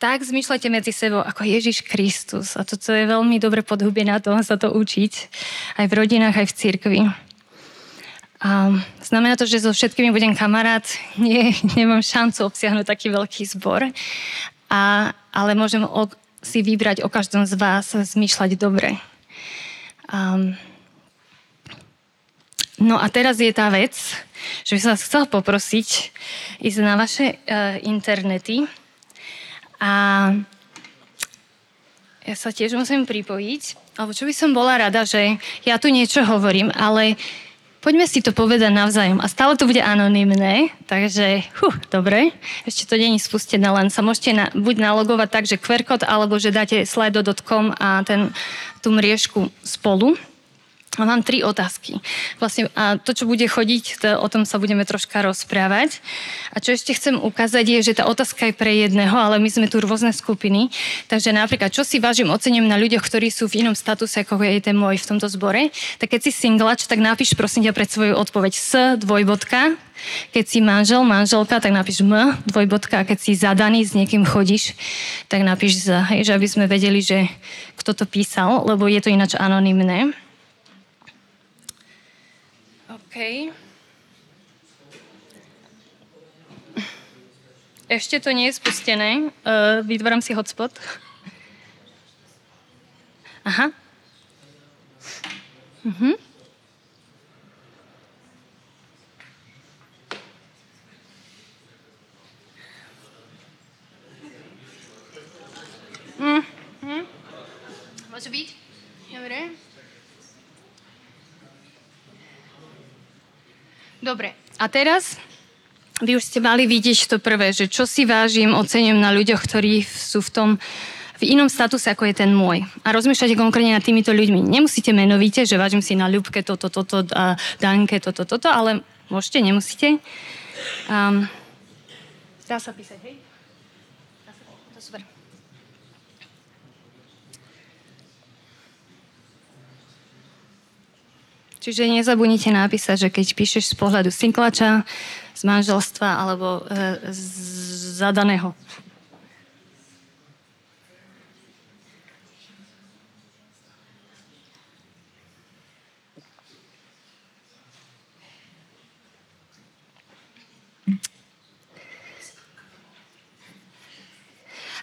Tak zmyšľajte medzi sebou ako Ježiš Kristus. A toto je veľmi dobre podhubie na to sa to učiť. Aj v rodinách, aj v cirkvi. A znamená to, že so všetkými budem kamarát. Nie, nemám šancu obsiahnuť taký veľký zbor, a, ale môžem o, si vybrať o každom z vás zmýšľať dobre. Um, no a teraz je tá vec, že by som vás chcela poprosiť ísť na vaše uh, internety a ja sa tiež musím pripojiť, alebo čo by som bola rada, že ja tu niečo hovorím, ale Poďme si to povedať navzájom. A stále to bude anonymné, takže huh, dobre. Ešte to není spustené, len sa môžete na, buď nalogovať tak, že QR kód, alebo že dáte slido.com a ten, tú mriežku spolu. Mám tri otázky. Vlastne a to, čo bude chodiť, to, o tom sa budeme troška rozprávať. A čo ešte chcem ukázať je, že tá otázka je pre jedného, ale my sme tu rôzne skupiny. Takže napríklad, čo si vážim, ocením na ľuďoch, ktorí sú v inom statuse, ako je ten môj v tomto zbore. Tak keď si singlač, tak napíš prosím ťa pred svoju odpoveď s dvojbodka. Keď si manžel, manželka, tak napíš m, dvojbodka. A keď si zadaný, s niekým chodíš, tak napíš z, hej, že aby sme vedeli, že kto to písal, lebo je to ináč anonymné. OK. Ešte to nie je spustené. Uh, vytváram si hotspot. Aha. Mhm. Mhm. Môže byť? Dobre. Dobre, a teraz vy už ste mali vidieť to prvé, že čo si vážim, ocením na ľuďoch, ktorí sú v tom v inom statuse, ako je ten môj. A rozmýšľate konkrétne nad týmito ľuďmi. Nemusíte menovite, že vážim si na Ľubke toto, toto, a Danke toto, toto, ale môžete, nemusíte. Um, dá sa písať, hej? Dá sa, to super. Čiže nezabudnite napísať, že keď píšeš z pohľadu sinklača, z manželstva alebo e, z zadaného.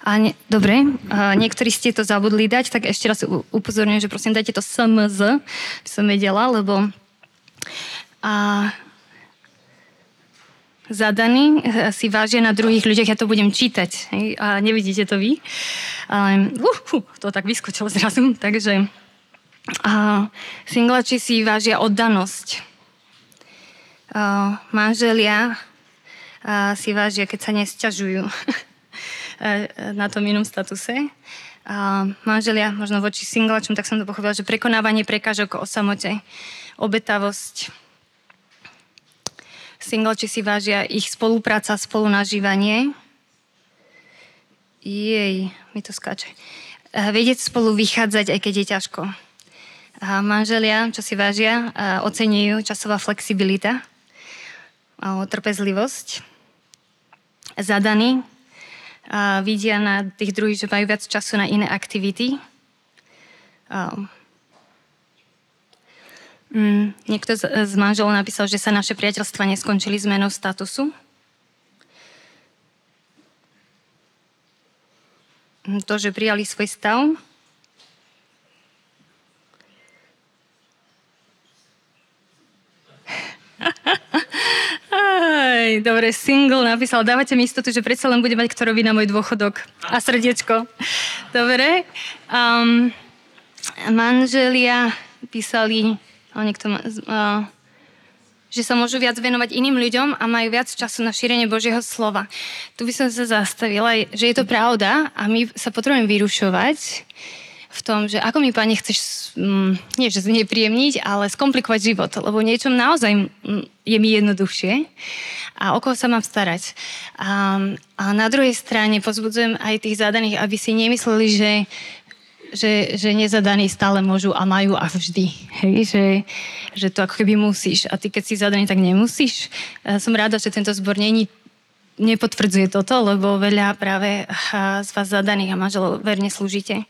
A ne, dobre, a niektorí ste to zabudli dať, tak ešte raz upozorňujem, že prosím, dajte to SMZ, by som vedela, lebo a, zadaní si vážia na druhých ľuďoch, ja to budem čítať a nevidíte to vy, ale uh, uh, to tak vyskočilo zrazu, takže a, singlači si vážia oddanosť. A, manželia a, si vážia, keď sa nesťažujú. na tom inom statuse. A manželia, možno voči singlačom, tak som to pochopila, že prekonávanie prekážok o samote, obetavosť. Singlači si vážia ich spolupráca, spolunažívanie. Jej, mi to skáče. Vedieť spolu vychádzať, aj keď je ťažko. A manželia, čo si vážia, ocenujú časová flexibilita, trpezlivosť. Zadaní, a vidia na tých druhých, že majú viac času na iné aktivity. Um, niekto z, z manželov napísal, že sa naše priateľstva neskončili zmenou statusu. Mm, to, že prijali svoj stav. Aj, dobre, single napísal, dávate mi istotu, že predsa len bude mať kto robí na môj dôchodok. A srdiečko. Dobre. Um, manželia písali, o niekto uh, že sa môžu viac venovať iným ľuďom a majú viac času na šírenie Božieho slova. Tu by som sa zastavila, že je to pravda a my sa potrebujeme vyrušovať v tom, že ako mi, Pane, chceš, mm, nie že znepríjemniť, ale skomplikovať život, lebo niečom naozaj mm, je mi jednoduchšie a o koho sa mám starať. A, a na druhej strane pozbudzujem aj tých zadaných, aby si nemysleli, že že, že nezadaní stále môžu a majú a vždy. Hej? Že, že to ako keby musíš. A ty, keď si zadaný, tak nemusíš. Ja som rada, že tento zbor není nepotvrdzuje toto, lebo veľa práve z vás zadaných a manželov verne slúžite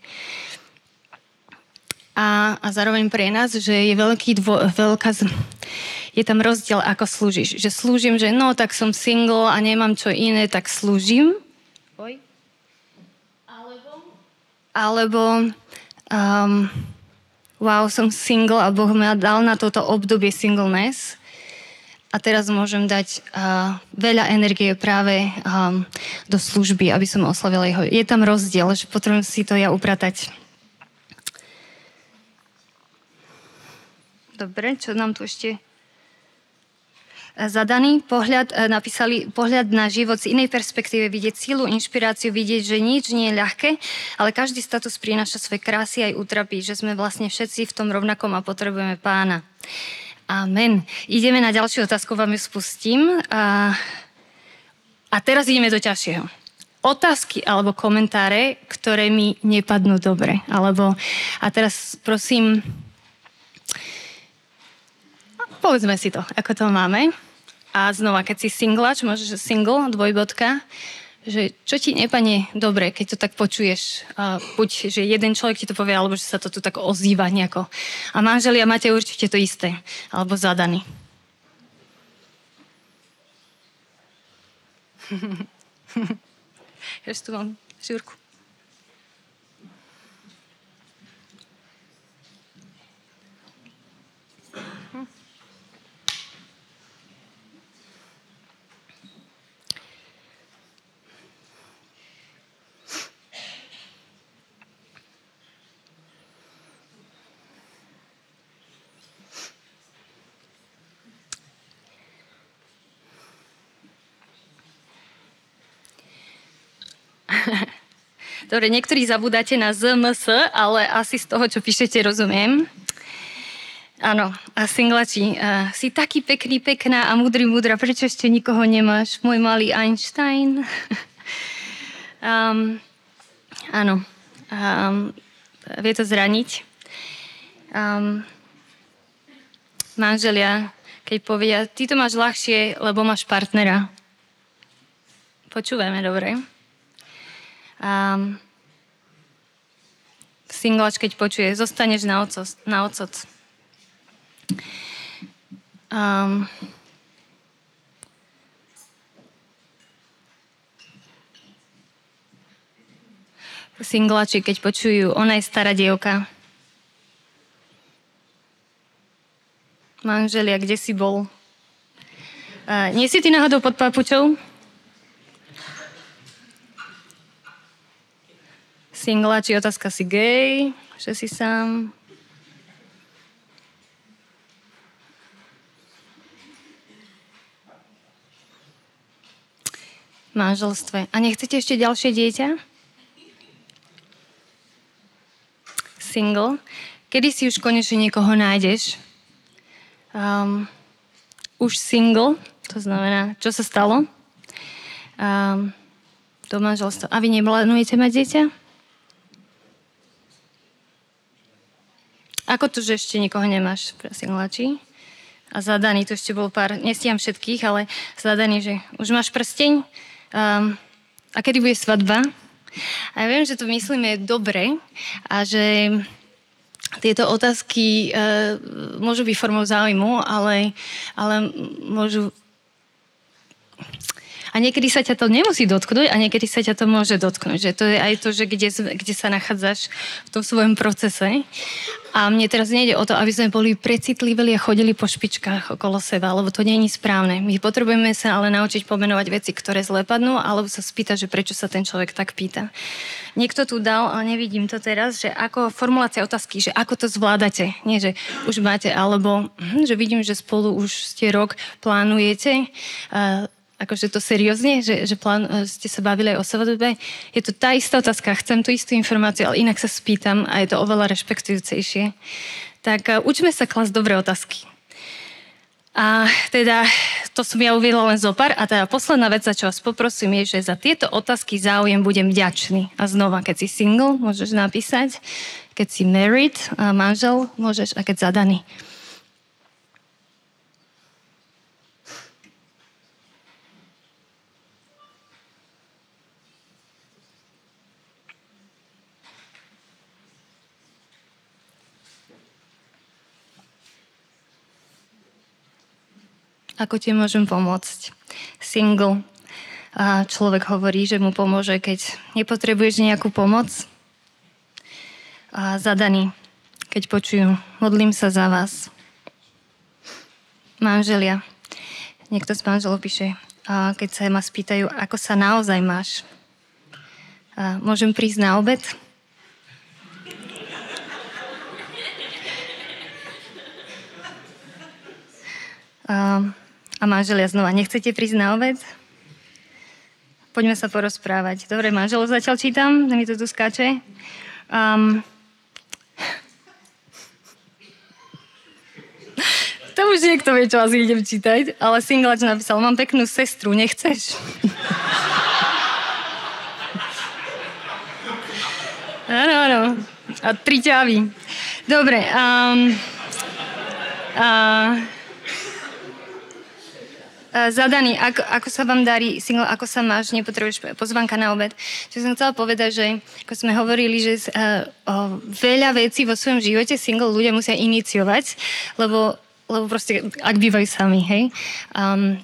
a, a zároveň pre nás, že je veľký dvo, veľká, je tam rozdiel, ako slúžiš. Že slúžim, že no, tak som single a nemám čo iné, tak slúžim. Oj. Alebo, alebo um, wow, som single a Boh ma dal na toto obdobie singleness a teraz môžem dať uh, veľa energie práve um, do služby, aby som oslavila jeho. Je tam rozdiel, že potrebujem si to ja upratať. Dobre, čo nám tu ešte zadaný pohľad, e, napísali pohľad na život z inej perspektíve, vidieť sílu, inšpiráciu, vidieť, že nič nie je ľahké, ale každý status prináša svoje krásy aj utrapí, že sme vlastne všetci v tom rovnakom a potrebujeme pána. Amen. Ideme na ďalšiu otázku, vám ju spustím. A, a teraz ideme do ťažšieho. Otázky alebo komentáre, ktoré mi nepadnú dobre. Alebo, a teraz prosím, povedzme si to, ako to máme. A znova, keď si singlač, môžeš single, dvojbodka, že čo ti nepadne dobre, keď to tak počuješ. Uh, buď, že jeden človek ti to povie, alebo že sa to tu tak ozýva nejako. A manželia máte určite to isté, alebo zadaný. Ešte tu mám žurku. Dobre, niektorí zabudáte na ZMS, ale asi z toho, čo píšete, rozumiem. Áno, a singlači, uh, si taký pekný, pekná a múdry, múdra, prečo ešte nikoho nemáš? Môj malý Einstein. um, áno, um, vie to zraniť. Um, manželia, keď povedia, ty to máš ľahšie, lebo máš partnera. Počúvame, dobre? Um, singlač, keď počuje, zostaneš na, oco, na ocot. Um, singlači, keď počujú, ona je stará dievka. Manželia, kde si bol? A nie si ty náhodou pod papučou? Singlači, otázka si gay, že si sám. manželstve. A nechcete ešte ďalšie dieťa? Single. Kedy si už konečne niekoho nájdeš? Um, už single, to znamená, čo sa stalo? Um, do manželstva. A vy neplánujete mať dieťa? Ako to, že ešte nikoho nemáš, prosím, mladší? A zadaný, to ešte bol pár, nestiam všetkých, ale zadaný, že už máš prsteň? Um, a kedy bude svadba? A ja viem, že to myslíme dobre a že tieto otázky uh, môžu byť formou záujmu, ale, ale môžu a niekedy sa ťa to nemusí dotknúť a niekedy sa ťa to môže dotknúť. Že to je aj to, že kde, kde sa nachádzaš v tom svojom procese. A mne teraz nejde o to, aby sme boli precitlivili a chodili po špičkách okolo seba, lebo to nie je správne. My potrebujeme sa ale naučiť pomenovať veci, ktoré zle padnú, alebo sa spýtať, že prečo sa ten človek tak pýta. Niekto tu dal, ale nevidím to teraz, že ako formulácia otázky, že ako to zvládate. Nie, že už máte, alebo hm, že vidím, že spolu už ste rok plánujete akože to seriózne, že, že plán, e, ste sa bavili aj o svadbe. Je to tá istá otázka, chcem tú istú informáciu, ale inak sa spýtam a je to oveľa rešpektujúcejšie. Tak uh, učme sa klasť dobré otázky. A teda to som ja uviedla len zo pár. A teda posledná vec, za čo vás poprosím, je, že za tieto otázky záujem budem vďačný. A znova, keď si single, môžeš napísať. Keď si married, manžel, môžeš. A keď zadaný. Ako ti môžem pomôcť? Single. A človek hovorí, že mu pomôže, keď nepotrebuješ nejakú pomoc. A zadaný, keď počujú, modlím sa za vás. Manželia. Niekto z manželov píše, a keď sa ma spýtajú, ako sa naozaj máš. A môžem prísť na obed? Um, a manželia znova, nechcete prísť na obed? Poďme sa porozprávať. Dobre, manželov zatiaľ čítam, mi to tu skáče. Um, to už niekto vie, čo asi idem čítať, ale singlač napísal, mám peknú sestru, nechceš? Áno, áno. A tri ťavy. Dobre. Um, uh, zadaný, ako, ako sa vám darí single, ako sa máš, nepotrebuješ pozvanka na obed. Čo som chcela povedať, že ako sme hovorili, že uh, o, veľa vecí vo svojom živote single ľudia musia iniciovať, lebo, lebo proste, ak bývajú sami, hej. Um,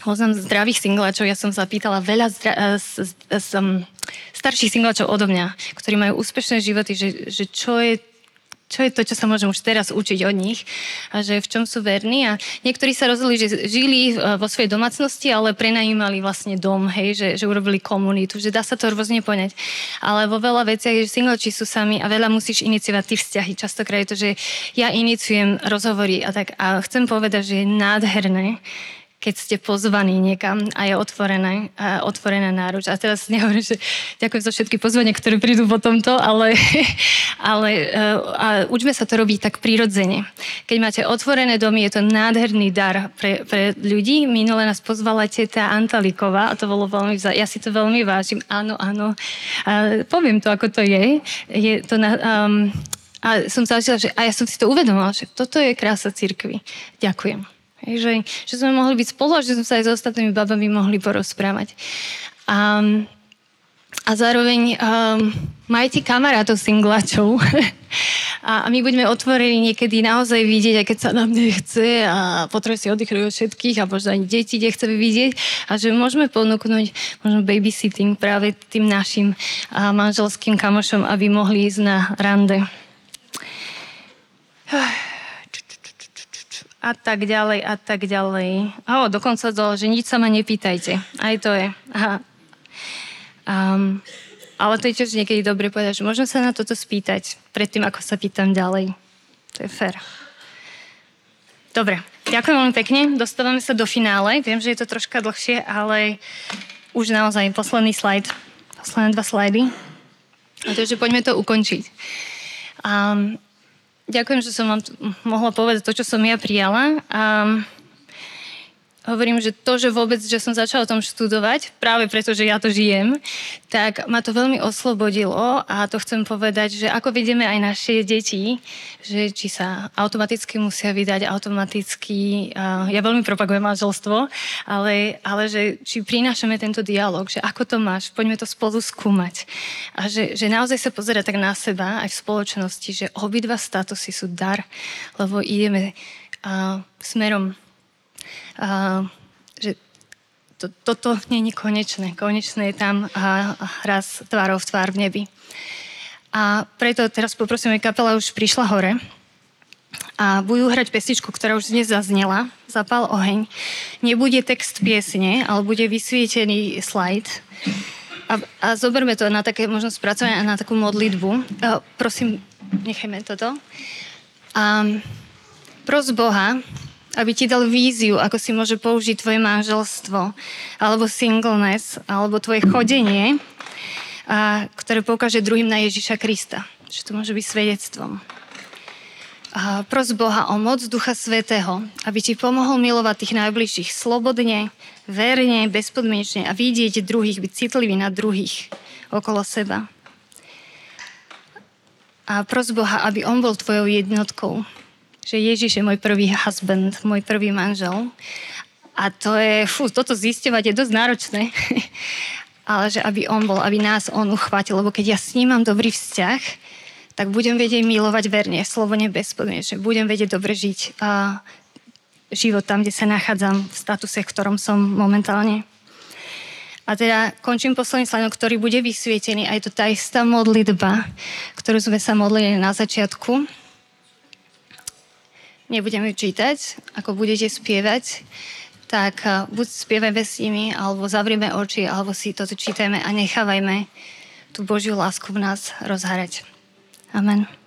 poznám zdravých singlačov, ja som sa pýtala veľa zdra- s, s, s, um, starších singlačov odo mňa, ktorí majú úspešné životy, že, že čo je čo je to, čo sa môžem už teraz učiť od nich a že v čom sú verní. A niektorí sa rozhodli, že žili e, vo svojej domácnosti, ale prenajímali vlastne dom, hej, že, že urobili komunitu, že dá sa to rôzne poňať. Ale vo veľa veciach, že singleči sú sami a veľa musíš iniciovať ty vzťahy. Častokrát je to, že ja iniciujem rozhovory a tak a chcem povedať, že je nádherné, keď ste pozvaní niekam a je otvorené, a otvorená náruč. A teraz nehovorím, že ďakujem za všetky pozvania, ktoré prídu po tomto, ale, ale e, a učme sa to robiť tak prirodzene. Keď máte otvorené domy, je to nádherný dar pre, pre ľudí. Minule nás pozvala teta Antaliková a to bolo veľmi, ja si to veľmi vážim. Áno, áno. A poviem to, ako to je. Je to na, um, a som sa že a ja som si to uvedomila, že toto je krása cirkvi. Ďakujem. Že, že sme mohli byť spolu a že sme sa aj s ostatnými babami mohli porozprávať. A, a zároveň um, majte kamarátov singlačov. a, a my budeme otvorení niekedy naozaj vidieť, aj keď sa nám nechce a potrebuje si oddychnúť od všetkých a možno ani deti nechceme vidieť a že môžeme ponúknuť možno babysitting práve tým našim a manželským kamošom, aby mohli ísť na rande. A tak ďalej, a tak ďalej. O, dokonca to, že nič sa ma nepýtajte. Aj to je. Um, ale to je tiež niekedy dobre povedať, že môžem sa na toto spýtať predtým, ako sa pýtam ďalej. To je fér. Dobre, ďakujem veľmi pekne. Dostávame sa do finále. Viem, že je to troška dlhšie, ale už naozaj posledný slajd. Posledné dva slajdy. A to poďme to ukončiť. Um, ďakujem, že som vám mohla povedať to, čo som ja prijala. Um, hovorím, že to, že vôbec, že som začala o tom študovať, práve preto, že ja to žijem, tak ma to veľmi oslobodilo a to chcem povedať, že ako vidíme aj naše deti, že či sa automaticky musia vydať, automaticky, ja veľmi propagujem manželstvo, ale, ale že či prinášame tento dialog, že ako to máš, poďme to spolu skúmať. A že, že naozaj sa pozerať tak na seba aj v spoločnosti, že obidva statusy sú dar, lebo ideme uh, smerom a, že to, toto nie je konečné. Konečné je tam a, a raz tvárov v tvár v nebi. A preto teraz poprosím, aby kapela už prišla hore a budú hrať pestičku, ktorá už dnes zaznela, Zapal oheň. Nebude text piesne, ale bude vysvietený slajd. A, a zoberme to na také možno spracovanie a na takú modlitbu. A, prosím, nechajme toto. A pros Boha, aby ti dal víziu, ako si môže použiť tvoje manželstvo, alebo singleness, alebo tvoje chodenie, a, ktoré poukáže druhým na Ježiša Krista. Že to môže byť svedectvom. A pros Boha o moc Ducha Svetého, aby ti pomohol milovať tých najbližších slobodne, verne, bezpodmienečne a vidieť druhých, byť citlivý na druhých okolo seba. A pros Boha, aby On bol tvojou jednotkou, že Ježiš je môj prvý husband, môj prvý manžel. A to je, fú, toto zistovať je dosť náročné. Ale že aby on bol, aby nás on uchvátil, lebo keď ja s ním mám dobrý vzťah, tak budem vedieť milovať verne, slobodne, bezpodmienečne. Budem vedieť dobre žiť a život tam, kde sa nachádzam, v statuse, v ktorom som momentálne. A teda končím posledný slajdom, ktorý bude vysvietený. A je to tá istá modlitba, ktorú sme sa modlili na začiatku nebudeme čítať, ako budete spievať, tak eh, buď spievajme s nimi, alebo zavrieme oči, alebo si toto čítajme a nechávajme tú Božiu lásku v nás rozhárať. Amen.